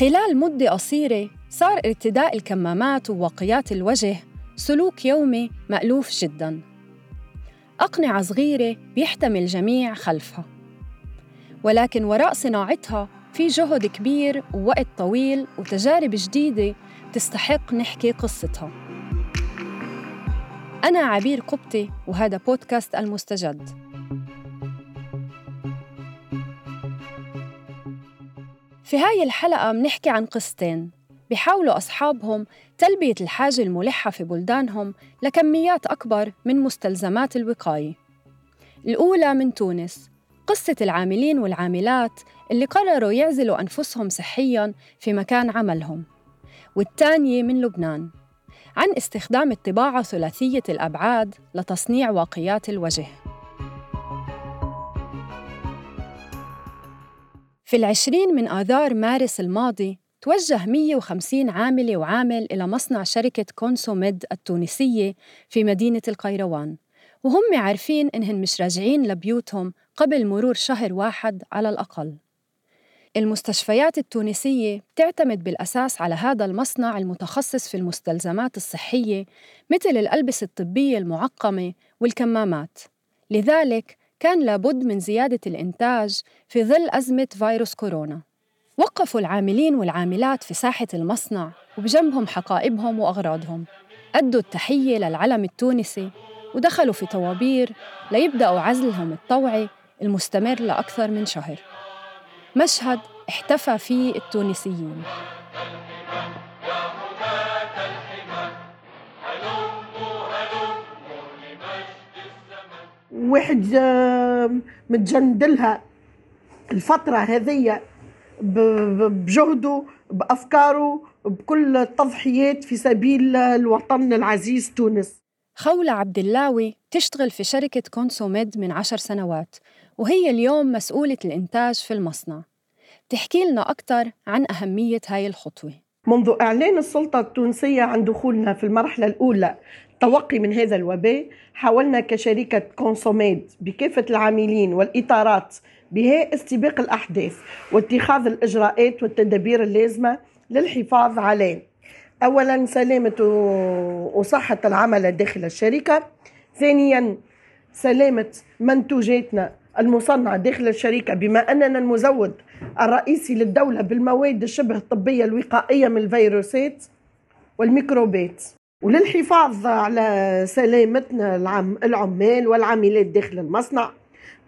خلال مدة قصيرة صار ارتداء الكمامات وواقيات الوجه سلوك يومي مألوف جداً. أقنعة صغيرة بيحتمي الجميع خلفها. ولكن وراء صناعتها في جهد كبير ووقت طويل وتجارب جديدة تستحق نحكي قصتها. أنا عبير قبطي وهذا بودكاست المستجد. في هاي الحلقة منحكي عن قصتين. بيحاولوا أصحابهم تلبية الحاجة الملحة في بلدانهم لكميات أكبر من مستلزمات الوقاية. الأولى من تونس قصة العاملين والعاملات اللي قرروا يعزلوا أنفسهم صحياً في مكان عملهم. والثانية من لبنان عن استخدام الطباعة ثلاثية الأبعاد لتصنيع واقيات الوجه. في العشرين من آذار مارس الماضي توجه 150 عاملة وعامل إلى مصنع شركة كونسوميد التونسية في مدينة القيروان. وهم عارفين إنهم مش راجعين لبيوتهم قبل مرور شهر واحد على الأقل. المستشفيات التونسية بتعتمد بالأساس على هذا المصنع المتخصص في المستلزمات الصحية مثل الألبسة الطبية المعقمة والكمامات. لذلك كان لابد من زيادة الإنتاج في ظل أزمة فيروس كورونا. وقفوا العاملين والعاملات في ساحة المصنع وبجنبهم حقائبهم وأغراضهم. أدوا التحية للعلم التونسي ودخلوا في طوابير ليبدأوا عزلهم الطوعي المستمر لأكثر من شهر. مشهد احتفى فيه التونسيين. واحد متجندلها الفترة هذية بجهده بأفكاره بكل التضحيات في سبيل الوطن العزيز تونس. خولة عبد اللاوي تشتغل في شركة كونسوميد من عشر سنوات وهي اليوم مسؤولة الإنتاج في المصنع. تحكي لنا أكثر عن أهمية هاي الخطوة. منذ إعلان السلطة التونسية عن دخولنا في المرحلة الأولى التوقي من هذا الوباء حاولنا كشركة كونسوميد بكافة العاملين والإطارات بها استباق الأحداث واتخاذ الإجراءات والتدابير اللازمة للحفاظ على أولا سلامة وصحة العمل داخل الشركة. ثانيا سلامة منتوجاتنا المصنعة داخل الشركة بما أننا المزود الرئيسي للدولة بالمواد الشبه الطبية الوقائية من الفيروسات والميكروبات. وللحفاظ على سلامتنا العمال والعاملات داخل المصنع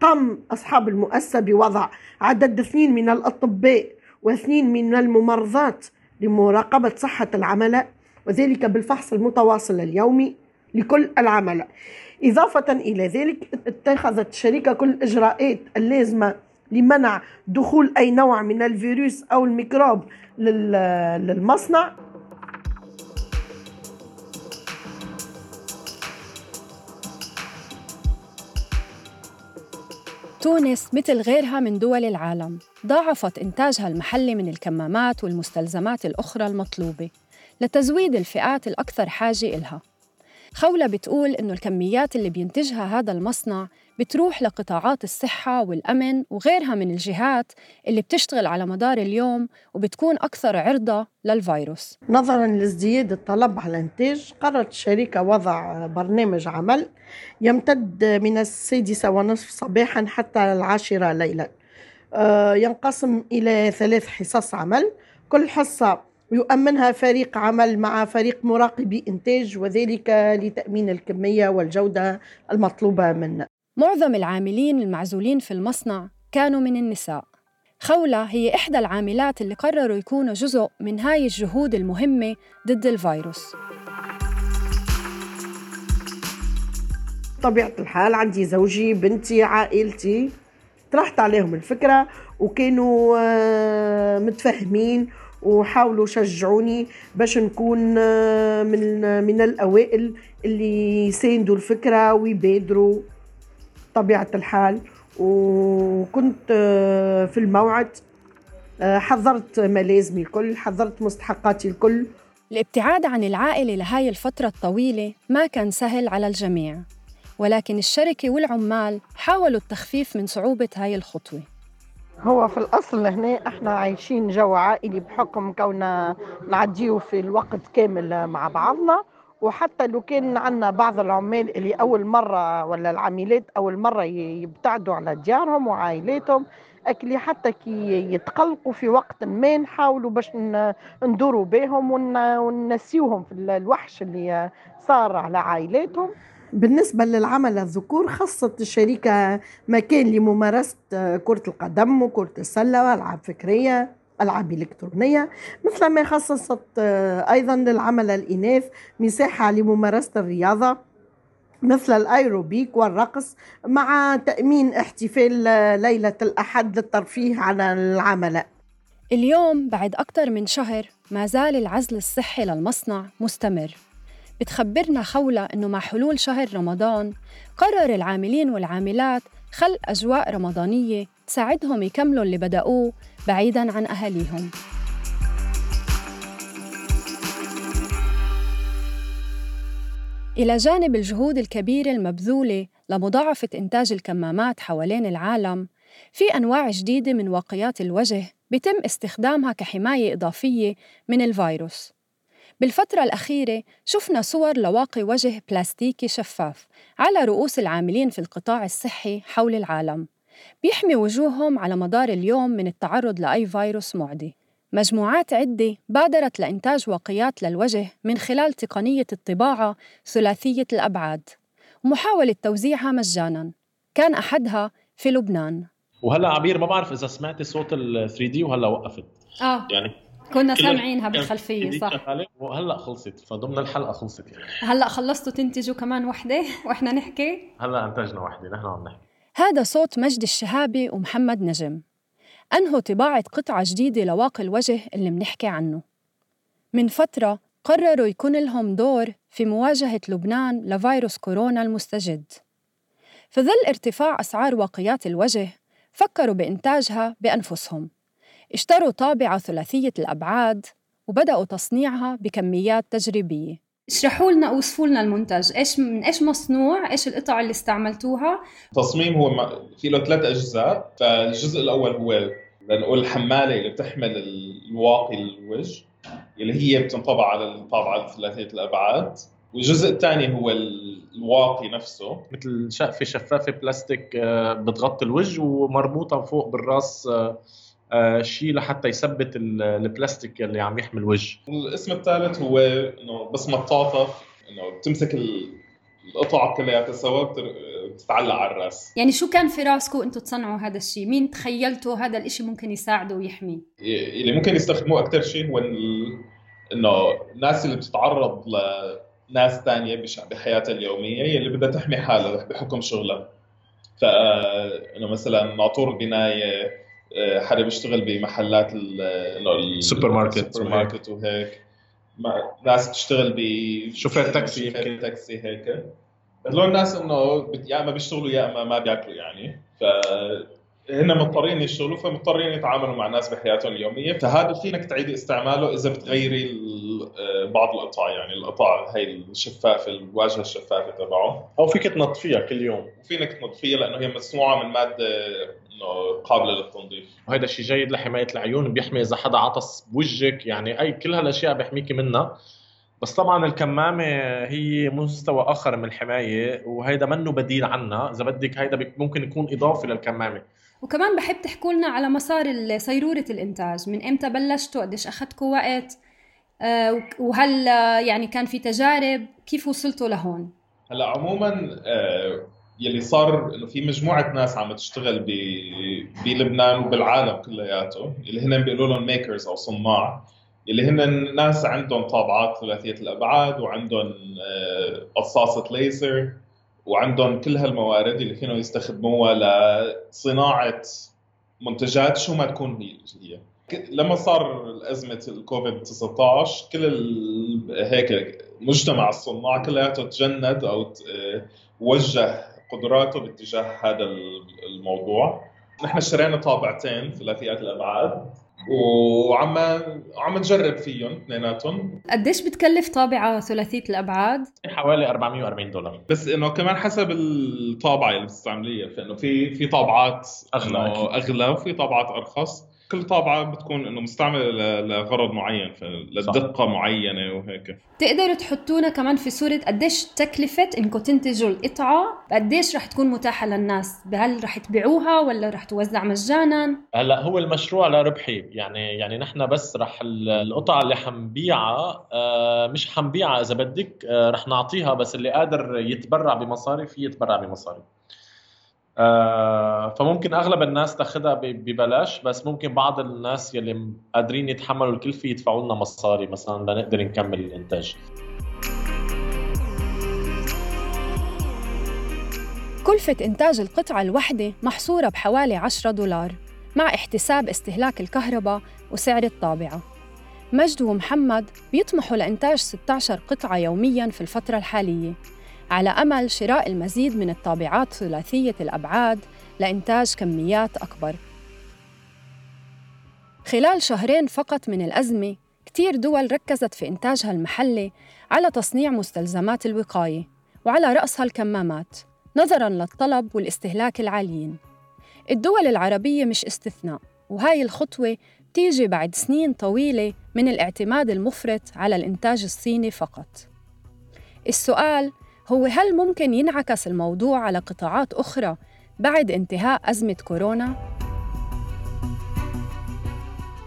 قام أصحاب المؤسسة بوضع عدد اثنين من الأطباء واثنين من الممرضات لمراقبة صحة العملاء وذلك بالفحص المتواصل اليومي لكل العملاء. إضافة إلى ذلك اتخذت الشركة كل الإجراءات اللازمة لمنع دخول أي نوع من الفيروس أو الميكروب للمصنع. تونس مثل غيرها من دول العالم ضاعفت إنتاجها المحلي من الكمامات والمستلزمات الأخرى المطلوبة لتزويد الفئات الأكثر حاجة إلها. خولة بتقول إنه الكميات اللي بينتجها هذا المصنع بتروح لقطاعات الصحة والأمن وغيرها من الجهات اللي بتشتغل على مدار اليوم وبتكون أكثر عرضة للفيروس. نظرا لازدياد الطلب على الإنتاج قررت الشركة وضع برنامج عمل يمتد من السادسة ونصف صباحا حتى العاشرة ليلا. آه، ينقسم إلى ثلاث حصص عمل. كل حصة يؤمنها فريق عمل مع فريق مراقبي إنتاج وذلك لتأمين الكمية والجودة المطلوبة منا معظم العاملين المعزولين في المصنع كانوا من النساء. خولة هي إحدى العاملات اللي قرروا يكونوا جزء من هاي الجهود المهمة ضد الفيروس. طبيعة الحال عندي زوجي بنتي عائلتي طرحت عليهم الفكرة وكانوا آه، متفهمين وحاولوا شجعوني باش نكون آه، من من الأوائل اللي يساندوا الفكرة ويبادروا. طبيعة الحال. وكنت آه، في الموعد آه، حضرت ملازمي الكل حضرت مستحقاتي الكل. الابتعاد عن العائلة لهاي الفترة الطويلة ما كان سهل على الجميع ولكن الشركة والعمال حاولوا التخفيف من صعوبة هاي الخطوة. هو في الأصل هنا إحنا عايشين جو عائلي بحكم كوننا نعديه في الوقت كامل مع بعضنا. وحتى لو كان عندنا بعض العمال اللي أول مرة ولا العاملات أول مرة يبتعدوا على ديارهم وعائلاتهم أكلي حتى كي يتقلقوا في وقت ما نحاولوا باش ندوروا بهم وننسيوهم في الوحش اللي صار على عائلاتهم. بالنسبة للعمل الذكور خصت الشركة مكان لممارسة كرة القدم وكرة السلة وألعاب فكرية. ألعاب إلكترونية مثل ما خصصت أيضا للعمل الإناث مساحة لممارسة الرياضة مثل الأيروبيك والرقص مع تأمين احتفال ليلة الأحد للترفيه عن العملاء اليوم بعد أكثر من شهر ما زال العزل الصحي للمصنع مستمر. بتخبرنا خولة إنه مع حلول شهر رمضان قرر العاملين والعاملات خلق أجواء رمضانية تساعدهم يكملوا اللي بدأوه بعيداً عن أهاليهم إلى جانب الجهود الكبيرة المبذولة لمضاعفة إنتاج الكمامات حوالين العالم، في أنواع جديدة من واقيات الوجه بيتم استخدامها كحماية إضافية من الفيروس. بالفترة الأخيرة شفنا صور لواقي وجه بلاستيكي شفاف على رؤوس العاملين في القطاع الصحي حول العالم بيحمي وجوههم على مدار اليوم من التعرض لأي فيروس معدي. مجموعات عدة بادرت لإنتاج واقيات للوجه من خلال تقنية الطباعة ثلاثية الأبعاد. ومحاولة توزيعها مجاناً. كان أحدها في لبنان. وهلا عبير ما بعرف إذا سمعتي صوت ال 3 دي وهلا وقفت. آه يعني كنا سامعينها بالخلفية صح. وهلا خلصت. فضمن الحلقة خلصت يعني. هلا خلصتوا تنتجوا كمان وحدة وإحنا نحكي؟ هلا انتجنا وحدة نحن عم نحكي. هذا صوت مجد الشهابي ومحمد نجم. أنهوا طباعة قطعة جديدة لواقي الوجه اللي منحكي عنه. من فترة قرروا يكون لهم دور في مواجهة لبنان لفيروس كورونا المستجد. في ظل ارتفاع أسعار واقيات الوجه فكروا بإنتاجها بأنفسهم. اشتروا طابعة ثلاثية الأبعاد وبدأوا تصنيعها بكميات تجريبية. اشرحوا لنا اوصفوا لنا المنتج. إيش من إيش مصنوع؟ إيش القطع اللي استعملتوها؟ التصميم هو في له ثلاث أجزاء. فالجزء الأول هو لنقول الحمالة اللي بتحمل الواقي للوجه اللي هي بتنطبع على الطابعة ثلاثيه الأبعاد. والجزء الثاني هو الواقي نفسه. مثل شقفه شفافة بلاستيك آه، بتغطي الوجه ومربوطة فوق بالرأس آه، شيء لحتى يثبت البلاستيك اللي عم يحمي الوجه الاسم الثالث هو إنه بس مطاطه إنه بتمسك القطع كلياتها سوا بتتعلق على الرأس. يعني شو كان في رأسكم أنتم تصنعوا هذا الشيء مين تخيلتوا هذا الشيء ممكن يساعده ويحميه؟ اللي ممكن يستخدموه أكثر شيء هو إنه الناس اللي بتتعرض لناس ثانية بحياتها اليومية اللي بدها تحمي حالها بحكم شغلها. فانه مثلا ناطور بناية آه، حدا بيشتغل بمحلات السوبر ماركت السوبر ماركت وهيك. ناس بتشتغل ب شوفير تاكسي شوفير تاكسي هيك. هذول الناس إنه يا إما بيشتغلوا يا إما ما بياكلوا يعني. ف هن مضطرين يشتغلوا فمضطرين يتعاملوا مع الناس بحياتهم اليومية. فهذا فينك تعيدي استعماله إذا بتغيري آه، بعض القطع يعني القطع هي الشفافه الواجهة الشفافة تبعه. أو فيك تنظفيها كل يوم. وفينك تنظفيها لأنه هي مصنوعة من مادة قابلة للتنظيف. وهذا الشيء جيد لحماية العيون بيحمي إذا حدا عطس بوجهك يعني أي كل هالأشياء بيحميكي منها. بس طبعا الكمامة هي مستوى آخر من الحماية وهيدا منه بديل عنها. إذا بدك هيدا ممكن يكون اضافه للكمامة. وكمان بحب تحكوا لنا على مسار صيرورة الإنتاج. من إمتى بلشتوا؟ قديش اخذتكم وقت؟ آه، وهل يعني كان في تجارب؟ كيف وصلتوا لهون؟ هلا عموما آه، يلي صار إنه في مجموعة ناس عم تشتغل بلبنان وبالعالم كلياته اللي هن بيقولوا لهم ميكرز أو صناع. اللي هن ناس عندهم طابعات ثلاثية الأبعاد وعندهم آه، قصاصة ليزر وعندهم كل هالموارد اللي فيهم يستخدموها لصناعة منتجات شو ما تكون هي لما صار ازمه الكوفيد 19 كل هيك مجتمع الصناع كلياته تجند آه، وجه قدراته باتجاه هذا الموضوع. نحن اشترينا طابعتين ثلاثيات الأبعاد. وعم عم نجرب فيهم اثنيناتهم. قديش بتكلف طابعة ثلاثية الأبعاد؟ حوالي 440 دولار. بس إنه كمان حسب الطابعة اللي بتستعمليها فإنه في في طابعات أغلى أغلى وفي طابعات أرخص. كل طابعة بتكون إنه مستعملة لغرض معين لدقة معينة وهيك. تقدروا تحطونا كمان في صورة قديش تكلفة انكم تنتجوا القطعة قديش رح تكون متاحة للناس؟ هل رح تبيعوها ولا رح توزع مجانا؟ هلأ هو المشروع لا ربحي. يعني يعني نحن بس رح القطعة اللي حنبيعها آه، مش حنبيعها إذا بدك آه، رح نعطيها بس اللي قادر يتبرع بمصاري في يتبرع بمصاري فممكن أغلب الناس تاخذها ببلاش بس ممكن بعض الناس يلي قادرين يتحملوا الكلفة يدفعوا لنا مصاري مثلا لنقدر نكمل الإنتاج. كلفة إنتاج القطعة الواحدة محصورة بحوالي 10 دولار مع احتساب استهلاك الكهرباء وسعر الطابعة. مجد ومحمد بيطمحوا لإنتاج 16 قطعة يومياً في الفترة الحالية. على أمل شراء المزيد من الطابعات ثلاثية الأبعاد لإنتاج كميات أكبر. خلال شهرين فقط من الأزمة، كتير دول ركزت في إنتاجها المحلي على تصنيع مستلزمات الوقاية وعلى رأسها الكمامات نظراً للطلب والاستهلاك العاليين. الدول العربية مش استثناء، وهاي الخطوة تيجي بعد سنين طويلة من الاعتماد المفرط على الإنتاج الصيني فقط. السؤال هو هل ممكن ينعكس الموضوع على قطاعات أخرى بعد انتهاء أزمة كورونا؟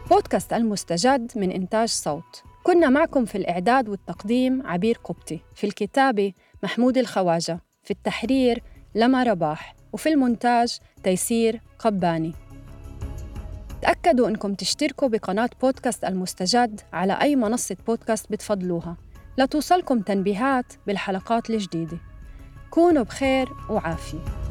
بودكاست المستجد من إنتاج صوت. كنا معكم في الإعداد والتقديم عبير قبطي في الكتابة محمود الخواجة في التحرير لما رباح وفي المونتاج تيسير قباني. تأكدوا أنكم تشتركوا بقناة بودكاست المستجد على أي منصة بودكاست بتفضلوها. لتوصلكم تنبيهات بالحلقات الجديدة. كونوا بخير وعافية.